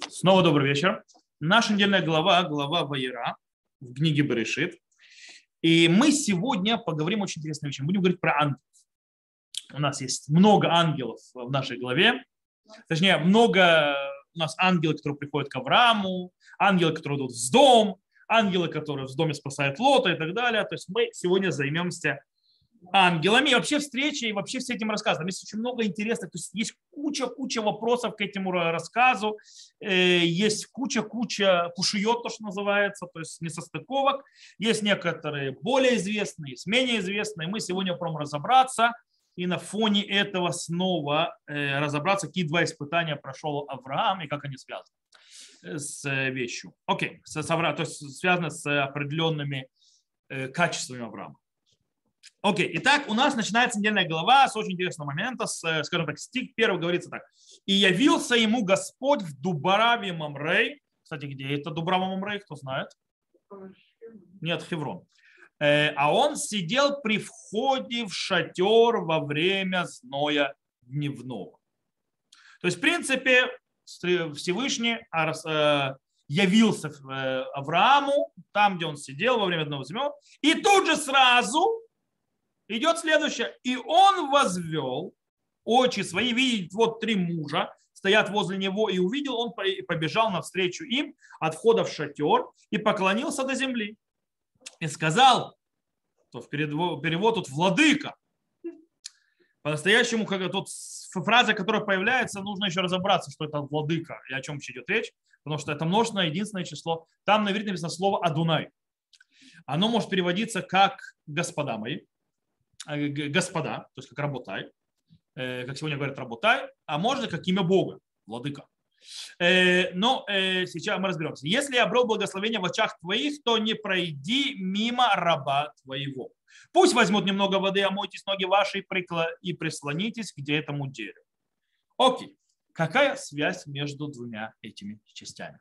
Снова добрый вечер. Наша недельная глава, глава Ваера в книге Берешит. И мы сегодня поговорим очень интересной вещи. Будем говорить про ангелов. У нас есть много ангелов в нашей главе. Точнее, много у нас ангелы, которые приходят к Аврааму, ангелы, которые идут в дом, ангелы, которые в доме спасают Лота и так далее. То есть мы сегодня займемся ангелами. И вообще встречи, и вообще с этим рассказом. Есть очень много интересных, то есть есть куча-куча вопросов к этому рассказу, э, есть куча-куча кушиет, то, что называется, то есть несостыковок. Есть некоторые более известные, есть менее известные. Мы сегодня попробуем разобраться и на фоне этого снова э, разобраться, какие два испытания прошел Авраам и как они связаны с вещью. Окей, с, то есть связано с определенными э, качествами Авраама. Окей, итак, у нас начинается недельная глава с очень интересного момента, с, э, скажем так, стих первый говорится так. «И явился ему Господь в Дубараве Мамрей». Кстати, где это Дубрава Мамрей, кто знает? Нет, Хеврон. Э, а он сидел при входе в шатер во время зноя дневного. То есть, в принципе, Всевышний э, явился Аврааму, там, где он сидел во время одного зима, и тут же сразу Идет следующее. И он возвел очи свои, видит вот три мужа, стоят возле него, и увидел, он побежал навстречу им от входа в шатер и поклонился до земли. И сказал, то в перевод тут владыка. По-настоящему, как тут фраза, которая появляется, нужно еще разобраться, что это владыка и о чем вообще идет речь, потому что это множественное единственное число. Там на иврите написано слово Адунай. Оно может переводиться как господа мои, господа, то есть как работай, э, как сегодня говорят работай, а можно как имя Бога, владыка. Э, но сейчас мы разберемся. Если я обрел благословение в очах твоих, то не пройди мимо раба твоего. Пусть возьмут немного воды, омойтесь ноги ваши и прислонитесь к этому дереву. Окей. Какая связь между двумя этими частями?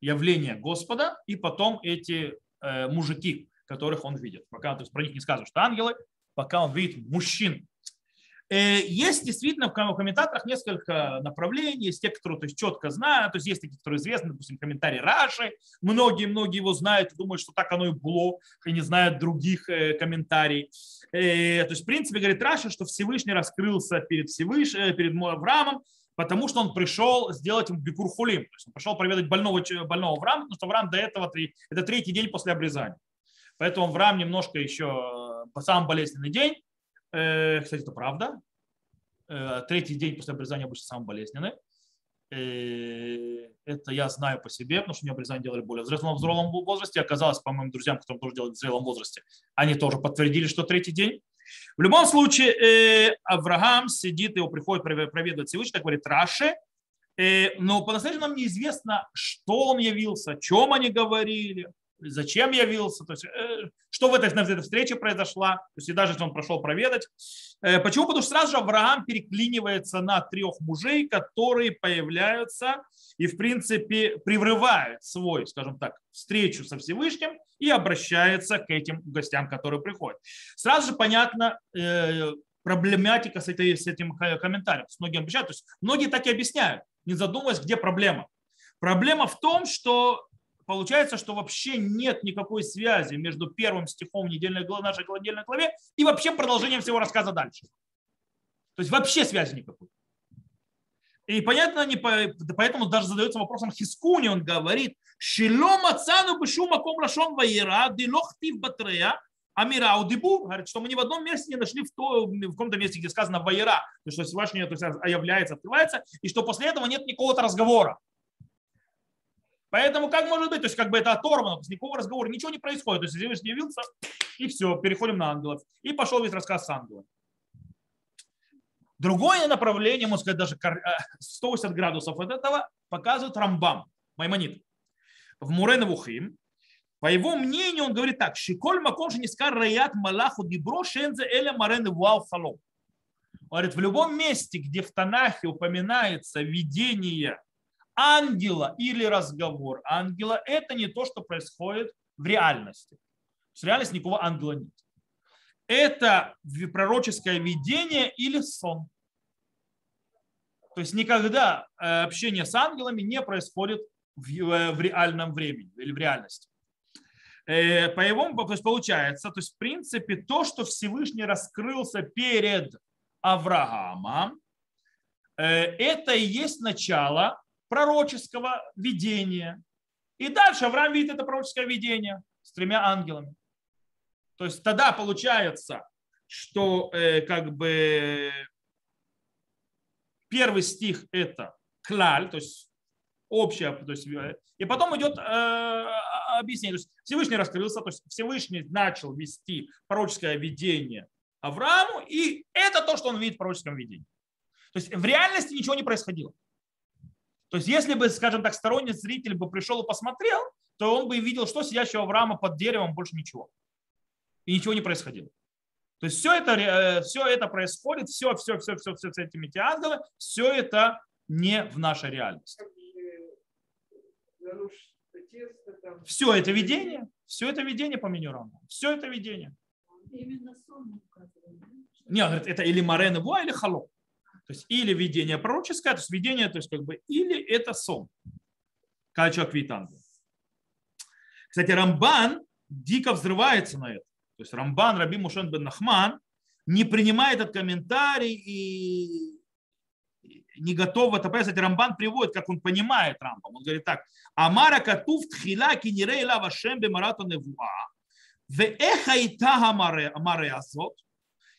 Явление Господа и потом эти мужики, которых он видит. Пока то есть, про них не сказано, что ангелы, пока он видит мужчин. Э, есть действительно в комментаторах несколько направлений, есть те, которые то есть, четко знают, то есть есть такие, которые известны, допустим, комментарий Раши, многие-многие его знают думают, что так оно и было, и не знают других э, комментариев. Э, то есть, в принципе, говорит Раши, что Всевышний раскрылся перед, Всевышним, перед Авраамом, потому что он пришел сделать ему бикурхулим, то есть он пришел проведать больного, больного Авраама, потому что Авраам до этого, это третий день после обрезания. Поэтому Авраам немножко еще самый болезненный день. Э, кстати, это правда. Э, третий день после обрезания обычно самый болезненный. Э, это я знаю по себе, потому что мне обрезание делали более взрослом, взрослом возрасте. Оказалось, по моим друзьям, которым тоже делали в зрелом возрасте, они тоже подтвердили, что третий день. В любом случае, Авраам сидит, его приходит проведывать Всевышний, так говорит Раши, но по-настоящему нам неизвестно, что он явился, о чем они говорили зачем явился, то есть, э, что в этой, на этой встрече произошло, то есть и даже если он прошел проведать. Э, почему? Потому что сразу же Авраам переклинивается на трех мужей, которые появляются и, в принципе, приврывают свой, скажем так, встречу со Всевышним и обращается к этим гостям, которые приходят. Сразу же понятно, э, проблематика с, этой, с этим комментарием. Многие обещают, то есть многие так и объясняют, не задумываясь, где проблема. Проблема в том, что получается, что вообще нет никакой связи между первым стихом недельной главы, нашей недельной главе и вообще продолжением всего рассказа дальше. То есть вообще связи никакой. И понятно, не по, поэтому даже задается вопросом Хискуни, он говорит, «Шило мацану бешу маком лашон ваера, дилохтив батрея, Амира Аудибу говорит, что мы ни в одном месте не нашли в, то, в каком-то месте, где сказано Ваера, то есть, что Всевышний то есть, является, открывается, и что после этого нет никакого разговора. Поэтому как может быть, то есть как бы это оторвано, то есть никакого разговора, ничего не происходит. То есть Всевышний явился, и все, переходим на ангелов. И пошел весь рассказ с ангелом. Другое направление, можно сказать, даже 180 э, градусов от этого показывает Рамбам, Маймонит. В Мурен Вухим, по его мнению, он говорит так, «Шиколь маком шенискар раят малаху дибро шензе эля марен вау халом». Он говорит, в любом месте, где в Танахе упоминается видение ангела или разговор ангела – это не то, что происходит в реальности. В реальности никакого ангела нет. Это пророческое видение или сон. То есть никогда э, общение с ангелами не происходит в, э, в реальном времени или в реальности. Э, по его, то есть получается, то есть в принципе то, что Всевышний раскрылся перед Авраамом, это и есть начало пророческого видения. И дальше Авраам видит это пророческое видение с тремя ангелами. То есть тогда получается, что как бы Первый стих это клаль, то есть общее, то есть, э, и потом идет э, объяснение. То есть Всевышний раскрылся, то есть Всевышний начал вести пророческое видение Аврааму, и это то, что он видит в пророческом видении. То есть в реальности ничего не происходило. То есть если бы, скажем так, сторонний зритель бы пришел и посмотрел, то он бы видел, что сидящего Авраама под деревом, больше ничего. И ничего не происходило. То есть все это, э, все это происходит, все, все, все, все, все с этими ангелы, все это не в нашей реальности. Все это видение, все это видение по меню Рамбам. Все это видение. Именно сон Нет, это или Марен Во, или Халом. То есть или видение пророческое, то есть видение, то есть как бы, или это сон, когда человек видит ангела. Кстати, Рамбан дико взрывается на это. То есть Рамбан, Раби Мушен бен Нахман, не принимает этот комментарий и не готов это понять. Кстати, Рамбан приводит, как он понимает Рамбам. Он говорит так. Амара катув тхила кинирей лава шембе марату невуа. Веэха и тага маре азот.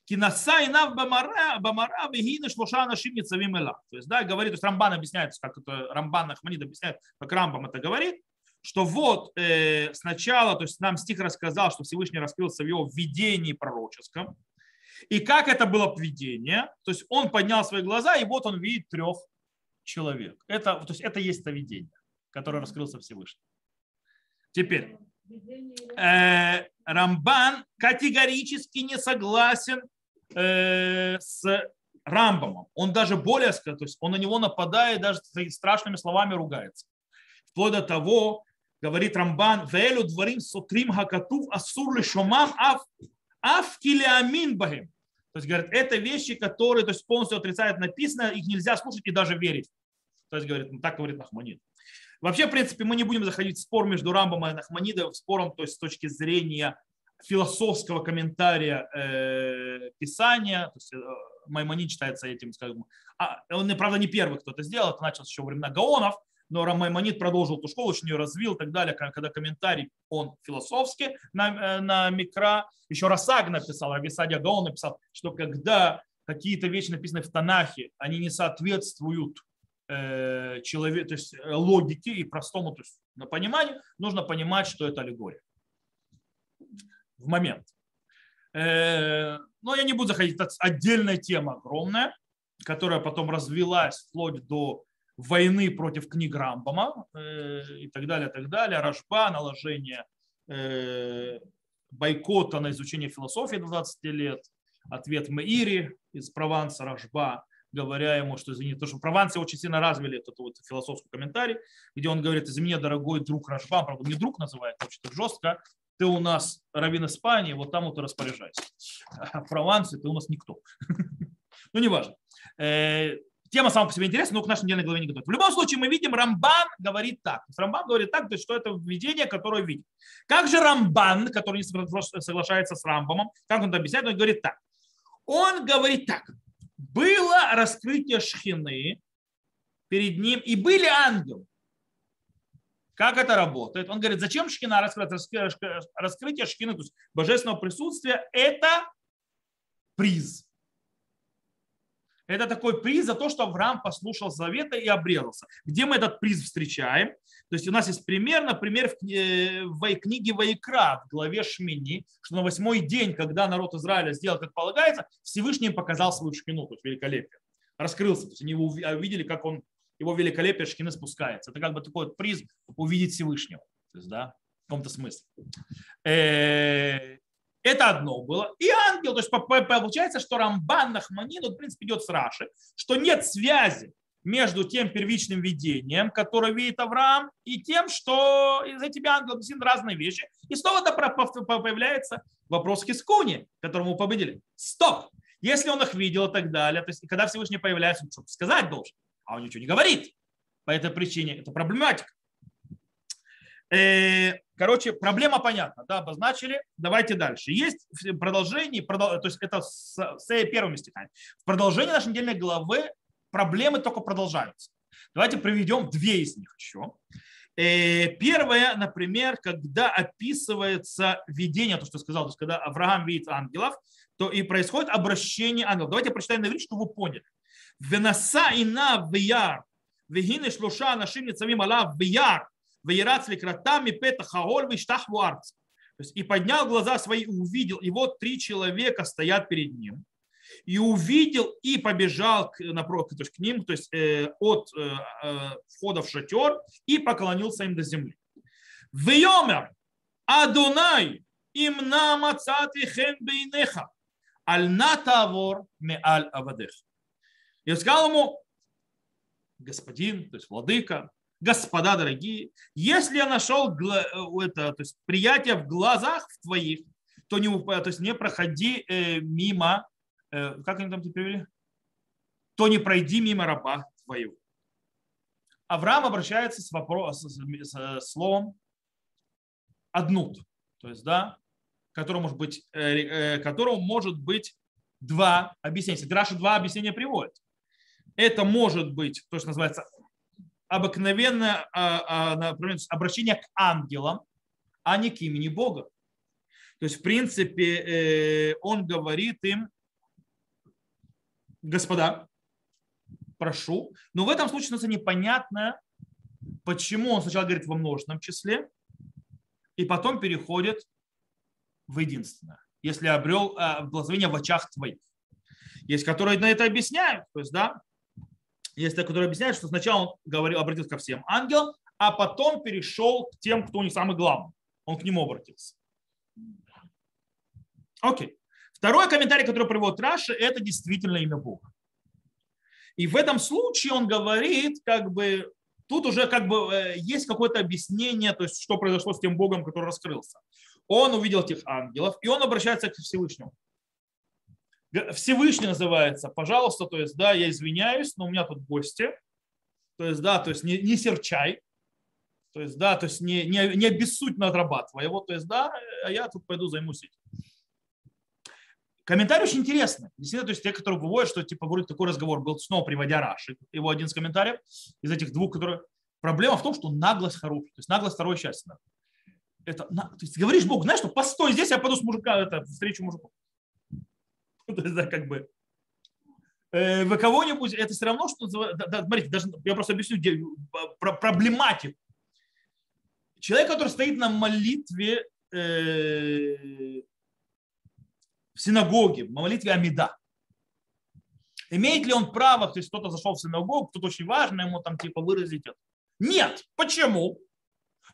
Кинаса и нав бамара, бамара вегина шлуша нашим нецавим эла. То есть, да, говорит, то есть Рамбан объясняет, как это Рамбан Ахманид объясняет, как Рамбам это говорит, что вот э, сначала, то есть нам стих рассказал, что Всевышний раскрылся в его видении пророческом, и как это было видение, то есть он поднял свои глаза, и вот он видит трех человек. Это, то есть это есть то видение, которое раскрылся Всевышний. Теперь, э, Рамбан категорически не согласен э, с Рамбамом. Он даже более, то есть он на него нападает, даже страшными словами ругается. Вплоть до того, говорит Рамбан, «Вэлю дворим сотрим хакатув асур шомам аф, аф килиамин бахим». То есть, говорит, это вещи, которые то есть, полностью отрицают написано, их нельзя слушать и даже верить. То есть, говорит, ну, так говорит Нахманид. Вообще, в принципе, мы не будем заходить в спор между Рамбом и Нахманидом, спором то есть, с точки зрения философского комментария э, Писания. То есть, э, Маймонид считается этим, скажем, а, он, правда, не первый, кто это сделал, это началось еще во времена Гаонов, но Рамаймонид продолжил эту школу, очень ее развил и так далее, когда комментарий он философский на, э, на Микра. Еще Расаг написал, Рависадия Гаон написал, что когда какие-то вещи написаны в Танахе, они не соответствуют э, человек, то есть э, логике и простому то есть, пониманию, нужно понимать, что это аллегория в момент. Э, но я не буду заходить, это отдельная тема огромная, которая потом развилась вплоть до войны против книг Рамбама э, и так далее, так далее, Рожба, наложение э, бойкота на изучение философии до 20 лет, ответ Меири из Прованса Рожба, говоря ему, что извини, то, что Провансе очень сильно развили этот вот философский комментарий, где он говорит, извини, дорогой друг Рожба, правда, не друг называет, очень жестко, ты у нас раввин Испании, вот там вот и распоряжайся. А в Провансе ты у нас никто. Ну, неважно. Э, тема сама по себе интересна, но к нашей недельной главе не готовит. В любом случае мы видим, Рамбан говорит так. Рамбан говорит так, то что это видение, которое видит. Как же Рамбан, который не соглашается с Рамбамом, как он это объясняет, он говорит так. Он говорит так. Было раскрытие шхины перед ним, и были ангелы. Как это работает? Он говорит, зачем шхина раскрытие, раскрытие шхины, то есть божественного присутствия, это приз. Это такой приз за то, что Авраам послушал завета и обрезался. Где мы этот приз встречаем? То есть у нас есть пример, например, в э, книге Вайкра, в главе Шмини, что на восьмой день, когда народ Израиля сделал, как полагается, Всевышний показал свою шкину, то есть великолепие. Раскрылся. То есть они увидели, как он, его великолепие шкины спускается. Это как бы такой вот приз увидеть Всевышнего. То есть, да, в каком-то смысле. Э, это одно было. И ангел, то есть получается, что Рамбан Нахманин, в принципе, идет с Раши, что нет связи между тем первичным видением, которое видит Авраам, и тем, что из-за тебя ангел объяснит разные вещи. И снова появляется вопрос Хискуни, которому мы победили. Стоп! Если он их видел и так далее, то есть когда Всевышний появляется, он что сказать должен. А он ничего не говорит. По этой причине это проблематика. Э, короче, проблема понятна, да, обозначили. Давайте дальше. Есть продолжение, продол... то есть это с, с первыми стихами. В продолжении нашей недельной главы проблемы только продолжаются. Давайте приведем две из них еще. Э, первое, например, когда описывается видение, то, что я сказал, то есть когда Авраам видит ангелов, то и происходит обращение ангелов. Давайте прочитаем на иврит, чтобы вы поняли. Венаса ина вияр, вегины шлуша нашим ницамим алав вияр, веерат ликратами пета хаоль виштах вуарц. И поднял глаза свои и увидел, и вот три человека стоят перед ним и увидел и побежал к, напротив, то есть к ним, то есть э, от э, э, входа в шатер и поклонился им до земли. Вьомер Адунай им намацат вихен бейнеха аль натавор ме аль авадех. И сказал ему, господин, то есть владыка, господа дорогие, если я нашел это, то есть приятие в глазах твоих, то не, то есть не проходи мимо Э, как они там тебе привели? То не пройди мимо раба твоего. Авраам обращается с, вопросом, с словом однут, то есть, да, которому может быть, э, э, которому может быть два объяснения. Раша два объяснения приводит. Это может быть то, что называется обыкновенное а, а, обращение к ангелам, а не к имени Бога. То есть, в принципе, он говорит им, господа, прошу. Но в этом случае становится непонятно, почему он сначала говорит во множественном числе, и потом переходит в единственное. Если обрел э, благословение в очах твоих. Есть, которые на это объясняют. То есть, да, есть, которые объясняют, что сначала он говорил, обратился ко всем ангелам, а потом перешел к тем, кто у них самый главный. Он к нему обратился. Окей. Второй комментарий, который приводит Раши, это действительно имя Бога. И в этом случае он говорит, как бы, тут уже как бы э, есть какое-то объяснение, то есть что произошло с тем Богом, который раскрылся. Он увидел этих ангелов, и он обращается к Всевышнему. Всевышний называется, пожалуйста, то есть, да, я извиняюсь, но у меня тут гости, то есть, да, то есть не, не серчай, то есть, да, то есть не, не, не обессудь на отрабатывай его, то есть, да, а я тут пойду займусь этим. Комментарий очень интересный. Действительно, то есть те, которые говорят, что типа вроде такой разговор был снова приводя Раши, его один из комментариев из этих двух, которые... Проблема в том, что наглость хорошая, то есть наглость второе счастье. Это, то есть говоришь Бог, знаешь, что постой здесь, я пойду с мужика, это, встречу мужику. То есть, да, как бы, э, вы кого-нибудь, это все равно, что, смотрите, даже, я просто объясню где, про, проблематику. Человек, который стоит на молитве э, в синагоге, в молитве Амида. Имеет ли он право, то есть кто-то зашел в синагогу, кто-то очень важно ему там типа выразить это? Нет. Почему?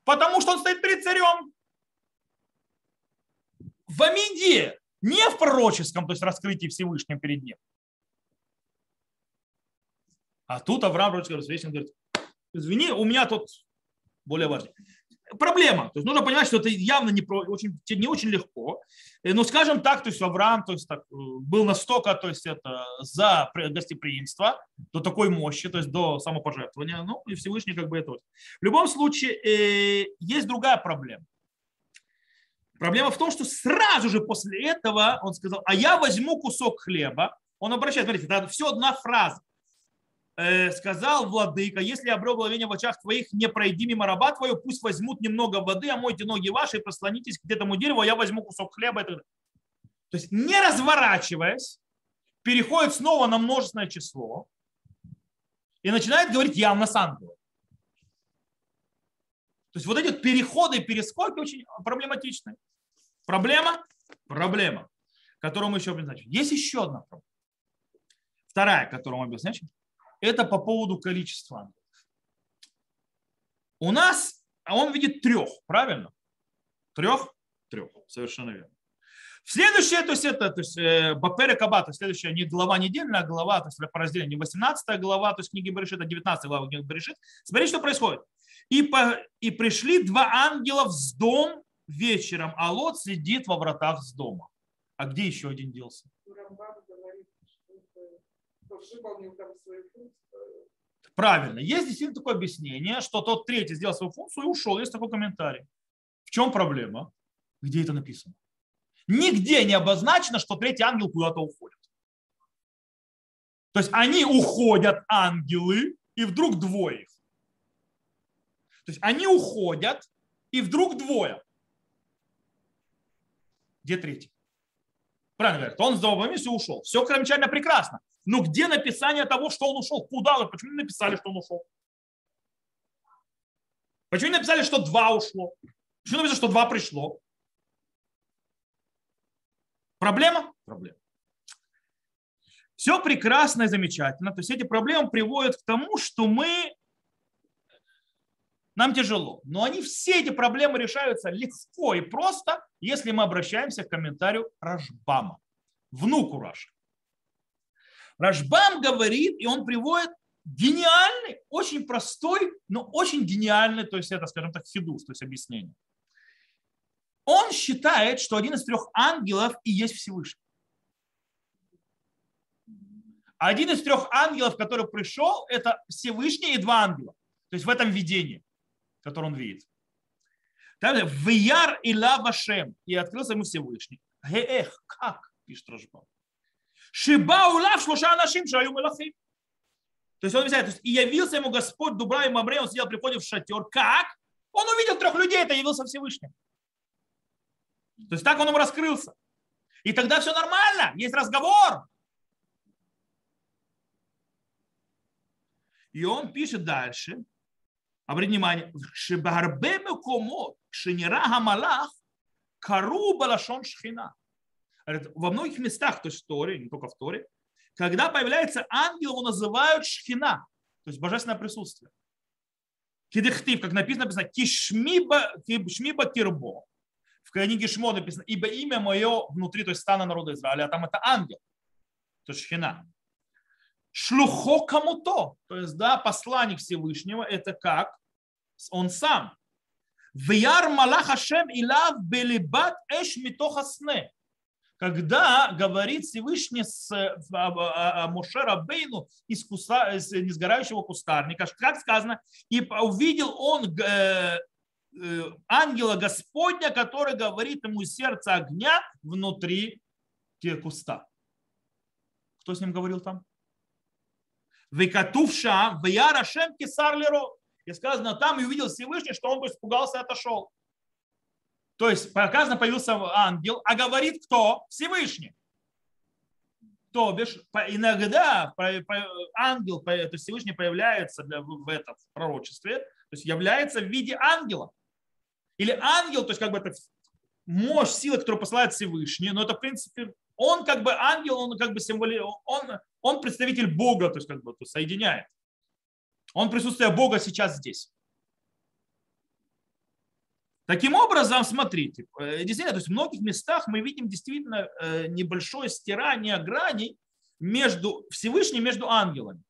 Потому что он стоит перед царем. В Амиде, не в пророческом, то есть раскрытии Всевышнего перед ним. А тут Авраам пророческий говорит, извини, у меня тут более важный проблема. То есть нужно понимать, что это явно не, очень, не очень легко. Э, но скажем так, то есть Авраам то есть, так, э, был настолько то есть, это, за гостеприимство до такой мощи, то есть до самопожертвования. Ну и Всевышний как бы это. Вот. В любом случае э, есть другая проблема. Проблема в том, что сразу же после этого он сказал, а я возьму кусок хлеба. Он обращается, смотрите, это все одна фраза. Э, сказал владыка, если я обрел благовение в очах твоих, не пройди мимо раба твою, пусть возьмут немного воды, омойте ноги ваши и прослонитесь к этому дереву, а я возьму кусок хлеба. То есть не разворачиваясь, переходит снова на множественное число и начинает говорить явно с ангелом. То есть вот эти переходы и перескоки очень проблематичны. Проблема? Проблема, которую мы еще обозначим. Есть еще одна проблема. Вторая, которую мы обозначим это по поводу количества ангелов. У нас, а он видит трех, правильно? Трех? Трех, совершенно верно. Следующее, то есть это, то есть э, Бапера Кабата, следующая не глава недельная, а глава, то есть по разделению, не 18 глава, то есть книги Берешит, а 19 глава книги Берешит. Смотри, что происходит. И, по, и пришли два ангела в дом вечером, а Лот сидит во вратах с дома. А где еще один делся? Правильно. Есть действительно такое объяснение, что тот третий сделал свою функцию и ушел. Есть такой комментарий. В чем проблема? Где это написано? Нигде не обозначено, что третий ангел куда-то уходит. То есть они уходят, ангелы, и вдруг двое их. То есть они уходят, и вдруг двое. Где третий? Правильно говорят, он сдал миссию и ушел. Все замечательно прекрасно. Но где написание того, что он ушел? Куда? Почему не написали, что он ушел? Почему не написали, что два ушло? Почему написано, что два пришло? Проблема? Проблема. Все прекрасно и замечательно. То есть эти проблемы приводят к тому, что мы нам тяжело. Но они все эти проблемы решаются легко и просто, если мы обращаемся к комментарию Рашбама, внуку Раша. Рашбам говорит, и он приводит гениальный, очень простой, но очень гениальный, то есть это, скажем так, хидус, то есть объяснение. Он считает, что один из трех ангелов и есть Всевышний. Один из трех ангелов, который пришел, это Всевышний и два ангела. То есть в этом видении который он видит. Далее, Вияр и Лавашем. И открылся ему Всевышний. Эх, как, пишет Рожбам. Шиба улав шлуша нашим шаю мелахим. То есть он объясняет, то есть, и явился ему Господь Дубра и Мамре, он сидел при в шатер. Как? Он увидел трех людей, это явился Всевышний. То есть так он ему раскрылся. И тогда все нормально, есть разговор. И он пишет дальше, Обратите внимание, шибарбе мекомот, шинира гамалах, кару балашон шхина. Во многих местах, то есть в Торе, не только в Торе, когда появляется ангел, его называют шхина, то есть божественное присутствие. Кидехтив, как написано, написано кишмиба, кишмиба кирбо. В книге Шмо написано, ибо имя мое внутри, то есть стана народа Израиля, а там это ангел, то есть шхина. Шлюхо кому-то, то есть да, посланник Всевышнего, это как он сам. Вяр Малах Хашем Илав Белибат Эш Митохасне. Когда говорит Всевышний с э, а, а, Моше Рабейну из, куста, из несгорающего кустарника, как сказано, и увидел он э, э, ангела Господня, который говорит ему из сердца огня внутри куста. Кто с ним говорил там? Векатувша, Вяр Кисар Леро. И сказано там, и увидел Всевышний, что он испугался и отошел. То есть, показано, появился ангел, а говорит кто? Всевышний. То бишь, иногда ангел, то есть Всевышний появляется в этом пророчестве, то есть является в виде ангела. Или ангел, то есть как бы это мощь, сила, которую посылает Всевышний, но это в принципе, он как бы ангел, он как бы символи, он, он представитель Бога, то есть как бы соединяет. Он присутствие Бога сейчас здесь. Таким образом, смотрите, э, действительно, то есть в многих местах мы видим действительно э, небольшое стирание граней между Всевышним, между ангелами.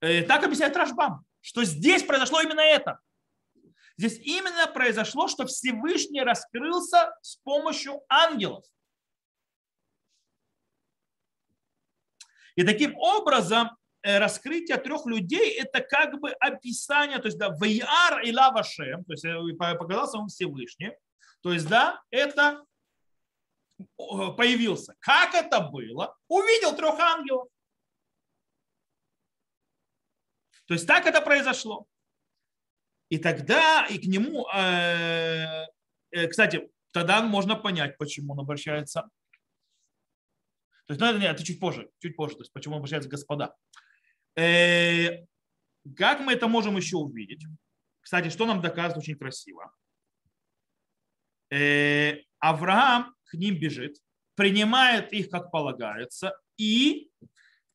Э, так объясняет Рашбам, что здесь произошло именно это. Здесь именно произошло, что Всевышний раскрылся с помощью ангелов. И таким образом раскрытие трех людей – это как бы описание, то есть да, Вейар и Лавашем, то есть э, показался он Всевышний, то есть да, это появился. Как это было? Увидел трех ангелов. То есть так это произошло. И тогда и к нему, э, кстати, тогда можно понять, почему он обращается. То есть, ну, нет, это чуть позже, чуть позже, то есть почему он обращается господа. Э, как мы это можем еще увидеть? Кстати, что нам доказывает очень красиво. Э, Авраам к ним бежит, принимает их, как полагается, и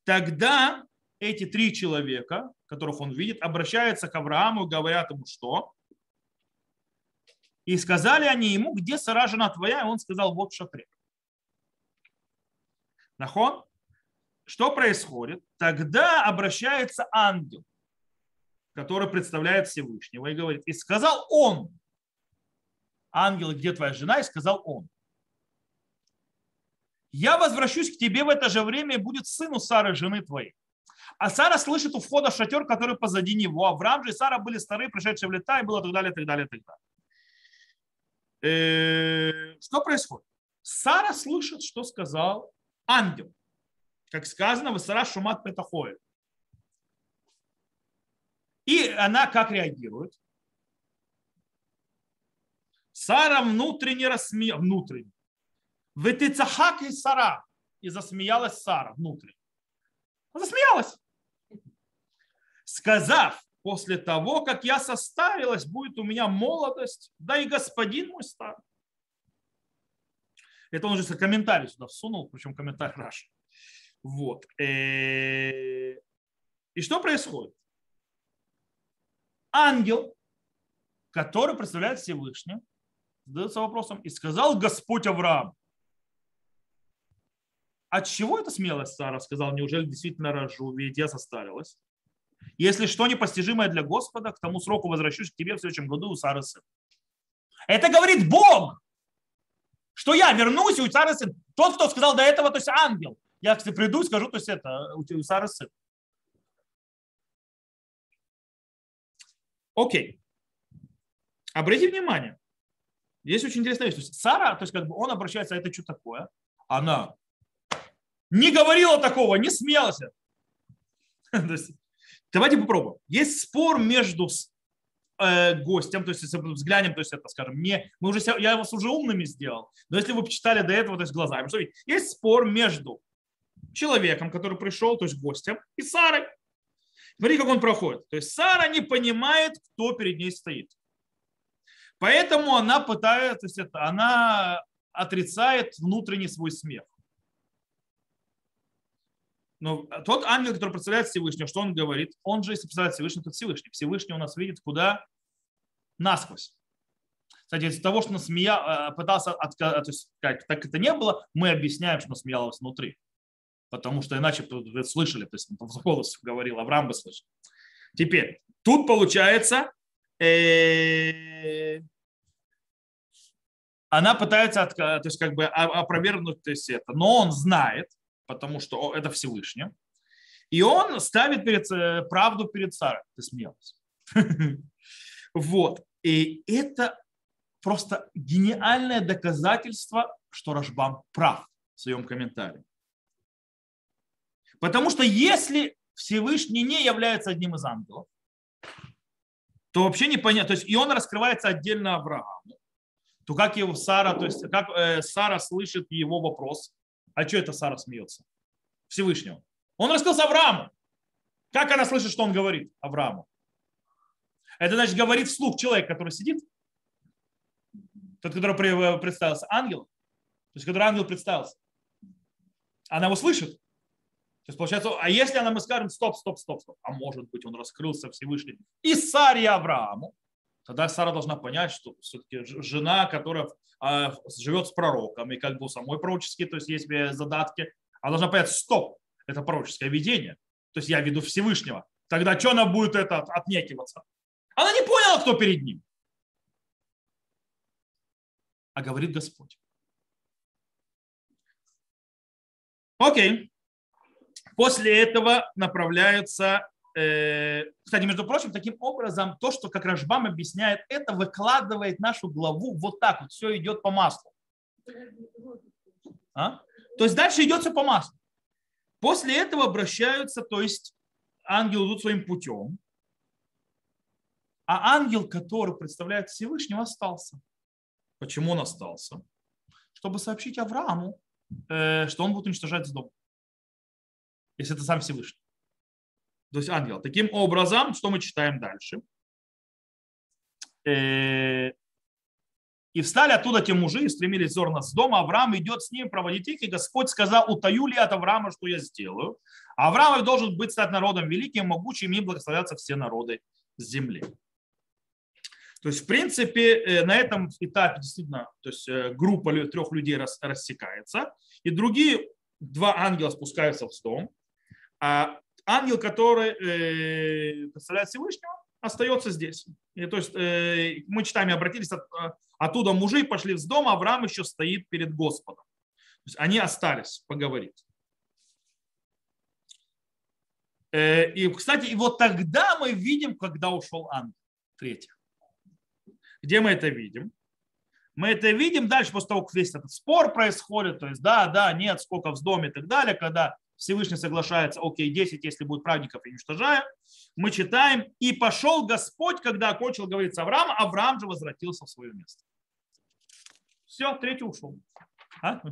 тогда эти три человека, которых он видит, обращаются к Аврааму и говорят ему, что? И сказали они ему, где Сара, жена твоя? И он сказал, вот в шатре. Нахон? Что происходит? Тогда обращается ангел, который представляет Всевышнего и говорит, и сказал он, ангел, где твоя жена? И сказал он, я возвращусь к тебе в это же время, и будет сыну Сары, жены твоей. А Сара слышит у входа шатер, который позади него. Авраам же и Сара были старые, пришедшие в лета, и было так далее, так далее, так далее. Э, что происходит? Сара слышит, что сказал ангел. Как сказано, в Сара шумат петахоэль. И она как реагирует? Сара внутренне рассмеялась. Внутренне. Ветицахак и Сара. И засмеялась Сара внутренне. Засмеялась. Сказав, после того, как я состарилась, будет у меня молодость, да и господин мой стар. Это он же комментарий сюда всунул, причем комментарий Раш. Вот. Э, и что происходит? Ангел, который представляет Всевышний, задается вопросом, и сказал Господь Авраам, от чего эта смелость Сара сказал, неужели действительно рожу, ведь я состарилась? Если что непостижимое для Господа, к тому сроку возвращусь к тебе в следующем году у Сары сын. Это говорит Бог, что я вернусь, и у Сары сын. Тот, кто сказал до этого, то есть ангел. Я, кстати, приду и скажу, то есть это у Сары сын. Окей. Обратите внимание. Здесь очень интересная вещь. То есть Сара, то есть как бы он обращается, а это что такое? Она не говорила такого, не смеялась. Давайте попробуем. Есть спор между э, гостем, то есть если взглянем, то есть это, скажем, не, мы уже, я вас уже умными сделал, но если вы почитали до этого, то есть глазами, что есть спор между человеком, который пришел, то есть гостем, и Сарой. Смотри, как он проходит. То есть Сара не понимает, кто перед ней стоит. Поэтому она пытается, то есть это, она отрицает внутренний свой смех. Но тот ангел, который представляет Всевышнего, что он говорит? Он же, если представляет Всевышний, то Всевышний. Всевышний у нас видит куда? Насквозь. Кстати, из-за того, что насмея, э, пытался отказать, то есть, как так это не было, мы объясняем, что насмеялась внутри. Потому что иначе вы слышали, то есть в голос говорил, Авраам бы слышал. Теперь, тут получается, э, она пытается то есть, как бы опровергнуть то есть, это, но он знает, потому что это Всевышний. И он ставит перед, э, правду перед царем. Ты смеялась. Вот. И это просто гениальное доказательство, что Рашбам прав в своем комментарии. Потому что если Всевышний не является одним из ангелов, то вообще непонятно. То есть и он раскрывается отдельно Аврааму. То как его Сара, то есть как э, Сара слышит его вопрос, а что это Сара смеется? Всевышнего. Он рассказал Аврааму. Как она слышит, что он говорит Аврааму? Это значит, говорит вслух человек, который сидит. Тот, который представился. Ангел. То есть, который ангел представился. Она его слышит. То есть, получается, а если она мы скажем, стоп, стоп, стоп, стоп, а может быть, он раскрылся Всевышний и Саре Аврааму, тогда Сара должна понять, что все-таки жена, которая а, живет с пророком, и как бы у самой пророческие, то есть есть задатки, она должна понять, стоп, это пророческое видение. То есть я веду Всевышнего. Тогда что она будет это отнекиваться? Она не поняла, кто перед ним. А говорит Господь. Окей. После этого направляются э, кстати, между прочим, таким образом, то, что как Рашбам объясняет, это выкладывает нашу главу вот так вот, все идет по маслу. А? То есть дальше идет все по маслу. После этого обращаются, то есть ангел идут своим путем, а ангел, который представляет Всевышнего, остался. Почему он остался? Чтобы сообщить Аврааму, э, что он будет уничтожать дом. Если это сам Всевышний. То есть ангел. Таким образом, что мы читаем дальше? Э, и встали оттуда те мужи и стремились зорно с дома. Авраам идет с ним проводить их, и Господь сказал, утаю ли от Авраама, что я сделаю. Авраам должен быть стать народом великим, могучим, и благословятся все народы земли. То есть, в принципе, э, на этом этапе действительно то есть, э, группа трех людей рассекается, и другие два ангела спускаются в дом. А ангел, который э, представляет Всевышнего, остается здесь. И, то есть э, мы читаем, обратились от, оттуда мужи пошли с дома, Авраам еще стоит перед Господом. То есть они остались поговорить. Э, и, кстати, и вот тогда мы видим, когда ушел ангел. Третье. Где мы это видим? Мы это видим дальше, после того, как весь этот спор происходит, то есть да, да, нет, сколько в доме и так далее, когда Всевышний соглашается, окей, 10, если будет праведников, уничтожаю. Мы читаем, и пошел Господь, когда окончил говорить с Авраамом, Авраам же возвратился в свое место. Все, третий ушел. А?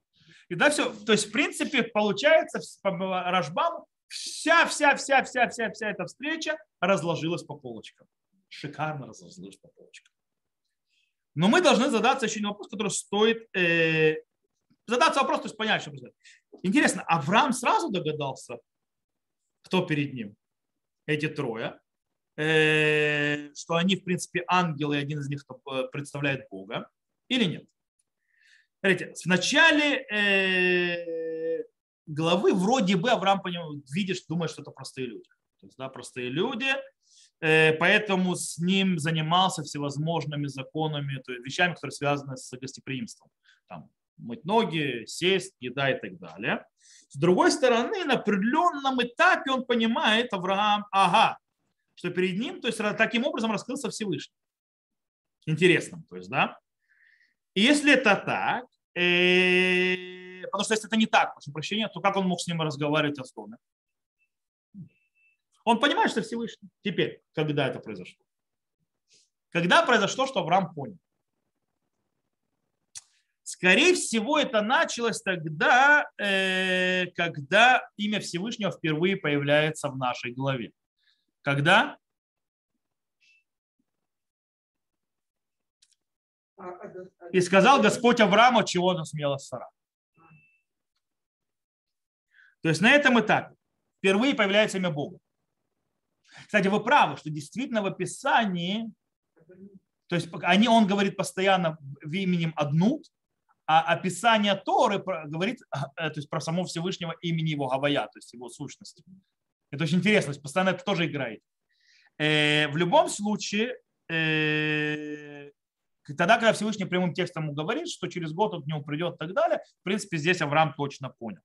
И да, все. То есть, в принципе, получается, по Рашбаму вся, вся, вся, вся, вся, вся эта встреча разложилась по полочкам. Шикарно разложилась по полочкам. Но мы должны задаться еще один вопрос, который стоит э, задаться вопрос, то есть понять, что происходит. Интересно, Авраам сразу догадался, кто перед ним? Эти трое. Э, что они, в принципе, ангелы, и один из них э, представляет Бога. Или нет? Смотрите, в начале э, главы вроде бы Авраам видишь, думает, что это простые люди. То есть, да, простые люди, поэтому с ним занимался всевозможными законами, то есть вещами, которые связаны с гостеприимством. Там, мыть ноги, сесть, еда и так далее. С другой стороны, на определенном этапе он понимает, Авраам, ага, что перед ним, то есть таким образом раскрылся Всевышний. Интересно, то есть, да. И если это так, э, потому что если это не так, прошу прощения, то как он мог с ним разговаривать о доме? Он понимает, что Всевышний. Теперь, когда это произошло? Когда произошло, что Авраам понял? Скорее всего, это началось тогда, э, когда имя Всевышнего впервые появляется в нашей главе. Когда? И сказал Господь Аврааму, чего он смело Сара. То есть на этом этапе впервые появляется имя Бога. Кстати, вы правы, что действительно в описании, то есть они, он говорит постоянно в именем Аднут, а описание Торы говорит э, то есть про самого Всевышнего имени его Гавая, то есть его сущности. Это очень интересно, то есть постоянно это тоже играет. Э, в любом случае, э, тогда, когда Всевышний прямым текстом говорит, что через год он к нему придет и так далее, в принципе, здесь Авраам точно понял.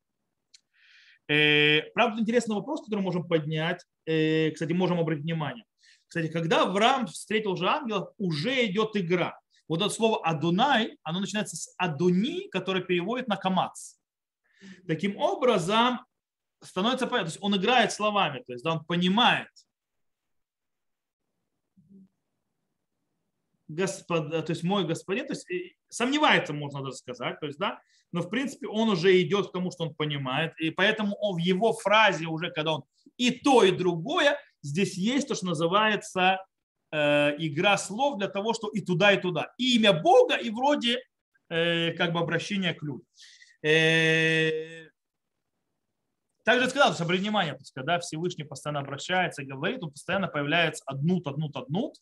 Э, правда, интересный вопрос, который можем поднять, э, кстати, можем обратить внимание. Кстати, когда Авраам встретил же ангелов, уже идет игра. Вот это слово «адунай», оно начинается с «адуни», которое переводит на «камац». Таким образом, становится понятно, то есть он играет словами, то есть да, он понимает, Господ, то есть мой господин, то есть сомневается, можно даже сказать, то есть, да, но в принципе он уже идет к тому, что он понимает, и поэтому он в его фразе уже, когда он и то, и другое, здесь есть то, что называется э, игра слов для того, что и туда, и туда. И имя Бога, и вроде э, как бы обращение к людям. Э, также сказал, что обратите внимание, то когда Всевышний постоянно обращается и говорит, он постоянно появляется однут, однут, однут,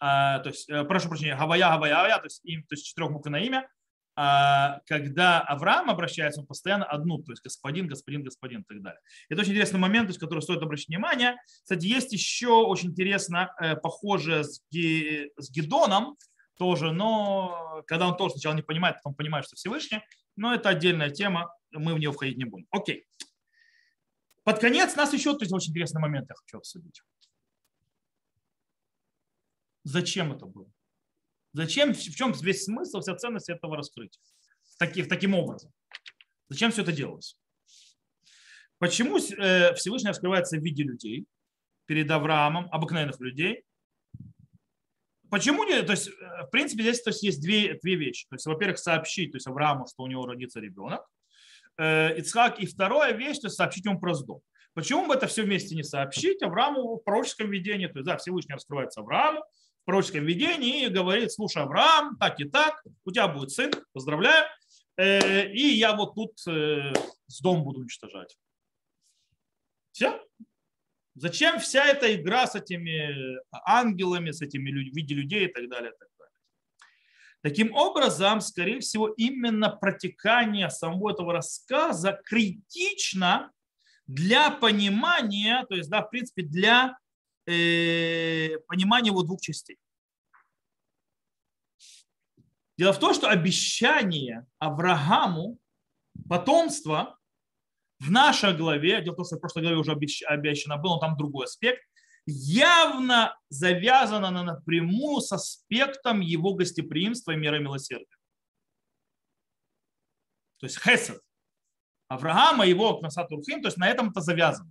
а, то есть, э, прошу прощения, Гавая, Гавая, Гавая, то есть, им, то есть четырехбуквенное имя, когда Авраам обращается, он постоянно одну, то есть господин, господин, господин и так далее. Это очень интересный момент, то есть, который стоит обращать внимание. Кстати, есть еще очень интересно, э, похоже с, с Гедоном тоже, но когда он тоже сначала не понимает, потом понимает, что Всевышний, но это отдельная тема, мы в нее входить не будем. Окей. Под конец нас еще, то есть очень интересный момент я хочу обсудить. Зачем это было? Зачем, в чем весь смысл, вся ценность этого раскрытия? Таким, таким образом. Зачем все это делалось? Почему э, Всевышний раскрывается в виде людей перед Авраамом, обыкновенных людей? Почему не? То есть, э, в принципе, здесь то есть, есть две, две вещи. То есть, во-первых, сообщить то есть, Аврааму, что у него родится ребенок. Э, Ицхак. И вторая вещь, то есть сообщить ему про дом. Почему бы это все вместе не сообщить Аврааму в пророческом видении? То есть, да, Всевышний раскрывается Аврааму, пророческом видении и говорит, слушай, Авраам, так и так, у тебя будет сын, поздравляю, э, и я вот тут э, с дом буду уничтожать. Все. Зачем вся эта игра с этими ангелами, с этими в виде людей и так далее, и так далее. Таким образом, скорее всего, именно протекание самого этого рассказа критично для понимания, то есть, да, в принципе, для э, понимание его двух частей. Дело в том, что обещание Аврааму потомства в нашей главе, дело в том, что в прошлой главе уже обещано было, но там другой аспект, явно завязано на напрямую с аспектом его гостеприимства и мира милосердия. То есть хесед. Авраама, его Кнасатурхим, то есть на этом это завязано.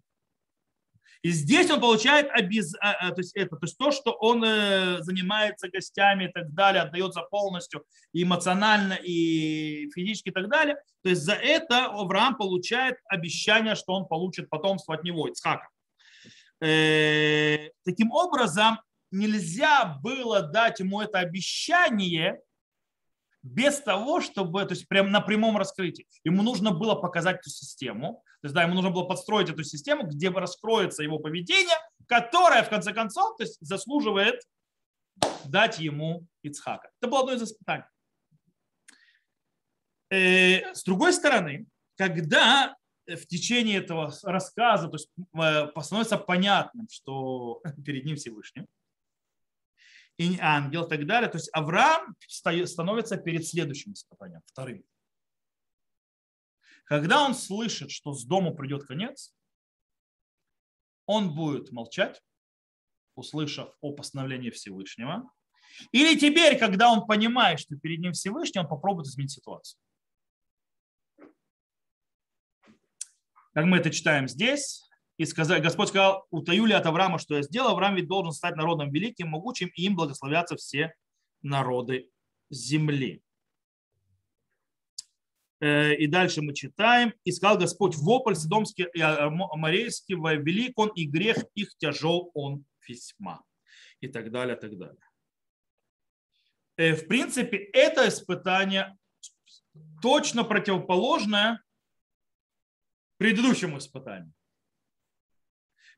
И здесь он получает обез... А, а, то, есть это, то есть то, что он э, занимается гостями и так далее, отдается полностью эмоционально и физически и так далее. То есть за это Авраам получает обещание, что он получит потомство от него, Ицхака. Э, таким образом, нельзя было дать ему это обещание без того, чтобы, то есть прям на прямом раскрытии. Ему нужно было показать эту систему, то есть да, ему нужно было подстроить эту систему, где раскроется его поведение, которое в конце концов то есть, заслуживает дать ему Ицхака. Это было одно из испытаний. Э, с другой стороны, когда в течение этого рассказа то есть, э, становится понятным, что перед ним Всевышний, и ангел и так далее. То есть Авраам становится перед следующим испытанием, вторым. Когда он слышит, что с дому придет конец, он будет молчать, услышав о постановлении Всевышнего. Или теперь, когда он понимает, что перед ним Всевышний, он попробует изменить ситуацию. Как мы это читаем здесь, и сказать, Господь сказал, утаю ли от Авраама, что я сделал, Авраам ведь должен стать народом великим, могучим, и им благословятся все народы земли. Э, и дальше мы читаем. «И сказал Господь, вопль Сидомский и Амарейский, велик он, и грех их тяжел он весьма». И так далее, так далее. Э, в принципе, это испытание точно противоположное предыдущему испытанию.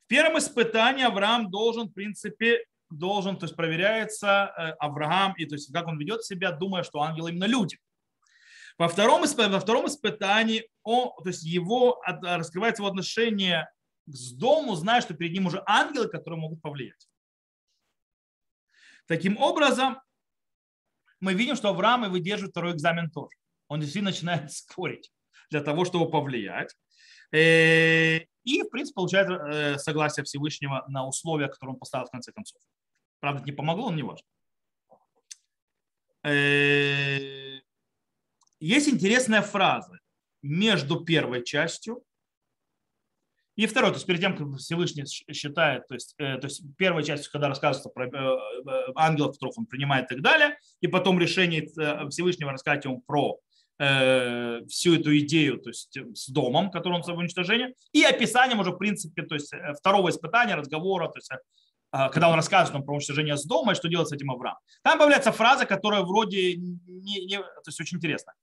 В первом испытании Авраам должен, в принципе, должен, то есть проверяется э, Авраам, и то есть как он ведет себя, думая, что ангелы именно люди. Во втором, во втором испытании он, то есть его раскрывается его отношение к дому, зная, что перед ним уже ангелы, которые могут повлиять. Таким образом, мы видим, что Авраам и выдерживает второй экзамен тоже. Он действительно начинает спорить для того, чтобы повлиять. Э, и, в принципе, получает э, согласие Всевышнего на условия, которые он поставил в конце концов. Правда, не помогло, но не важно. Э, есть интересная фраза между первой частью и второй, то есть перед тем, как Всевышний считает, то есть, э, то есть первая часть, когда рассказывается про э, ангелов, которых он принимает и так далее, и потом решение Всевышнего рассказать ему про Э, всю эту идею то есть э, с домом, который он собой уничтожение, и описанием уже, в принципе, то есть э, второго испытания, разговора, то есть когда он рассказывает нам про уничтожение с дома и что делать с этим Авраам. Там появляется фраза, которая вроде не, не, то есть очень интересна.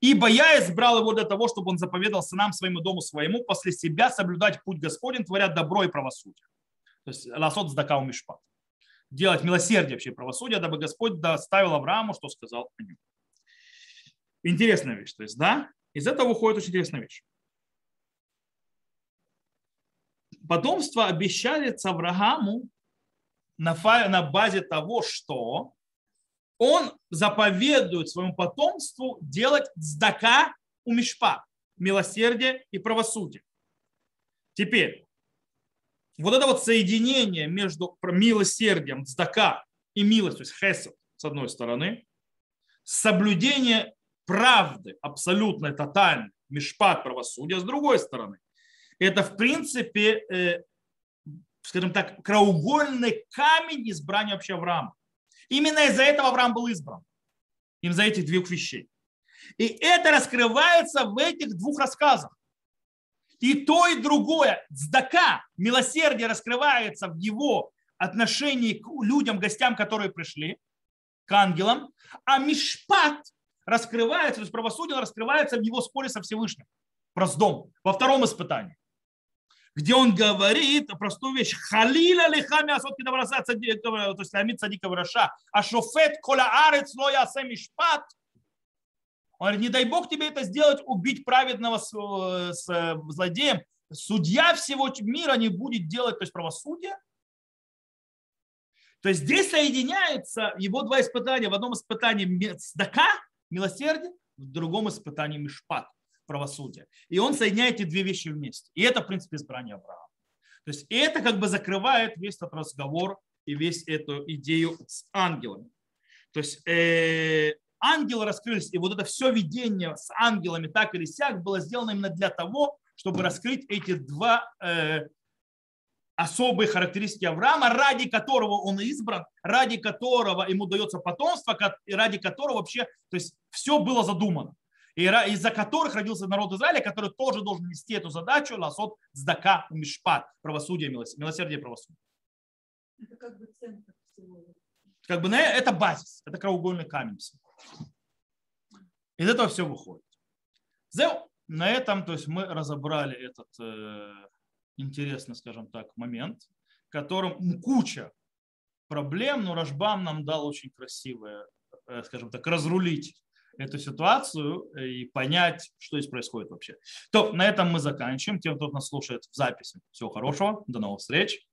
«Ибо я избрал его для того, чтобы он заповедал сынам своему дому своему после себя соблюдать путь Господень, творя добро и правосудие». То есть ласот сдакау мишпат. Делать милосердие вообще правосудие, дабы Господь доставил Аврааму, что сказал о нем. Интересная вещь. То есть, да, из этого выходит очень интересная вещь. Потомство обещается Аврааму на, на базе того, что он заповедует своему потомству делать сдака у мишпа, милосердие и правосудие. Теперь, вот это вот соединение между милосердием, сдака и милостью, то есть хесед, с одной стороны, соблюдение правды, абсолютной, тотальной, мешпат правосудия, с другой стороны. Это, в принципе, э, скажем так, краугольный камень избрания вообще Авраама. Именно из-за этого Авраам был избран. Им за этих двух вещей. И это раскрывается в этих двух рассказах. И то, и другое, цдака, милосердие раскрывается в его отношении к людям, гостям, которые пришли, к ангелам, а мишпат раскрывается, то есть правосудие раскрывается в его споре со Всевышним. Про Сдом, во втором испытании где он говорит простую вещь. Халиля лихами асотки доброса, то есть амит садика враша, а шофет кола арец лоя мишпат. Он говорит, не дай Бог тебе это сделать, убить праведного с, с злодеем. Судья всего мира не будет делать, то есть правосудие. То есть здесь соединяются его два испытания. В одном испытании сдака, милосердие, в другом испытании мишпат, правосудия. И он соединяет эти две вещи вместе. И это, в принципе, избрание Авраама. То есть это как бы закрывает весь этот разговор и весь эту идею с ангелами. То есть э, ангелы раскрылись, и вот это все видение с ангелами так или сяк было сделано именно для того, чтобы раскрыть эти два э, особые характеристики Авраама, ради которого он избран, ради которого ему дается потомство, и ради которого вообще, то есть все было задумано. Из-за которых родился народ Израиля, который тоже должен нести эту задачу, ласот здака мишпат, правосудие, милосердие правосудие. Это как бы центр всего. Как бы это базис, это краеугольный камень. Из этого все выходит. На этом то есть мы разобрали этот э, интересный, скажем так, момент, в котором куча проблем, но Рашбам нам дал очень красивое, э, скажем так, разрулить эту ситуацию и понять, что здесь происходит вообще. То на этом мы заканчиваем. Тем, кто нас слушает в записи, всего хорошего, до новых встреч.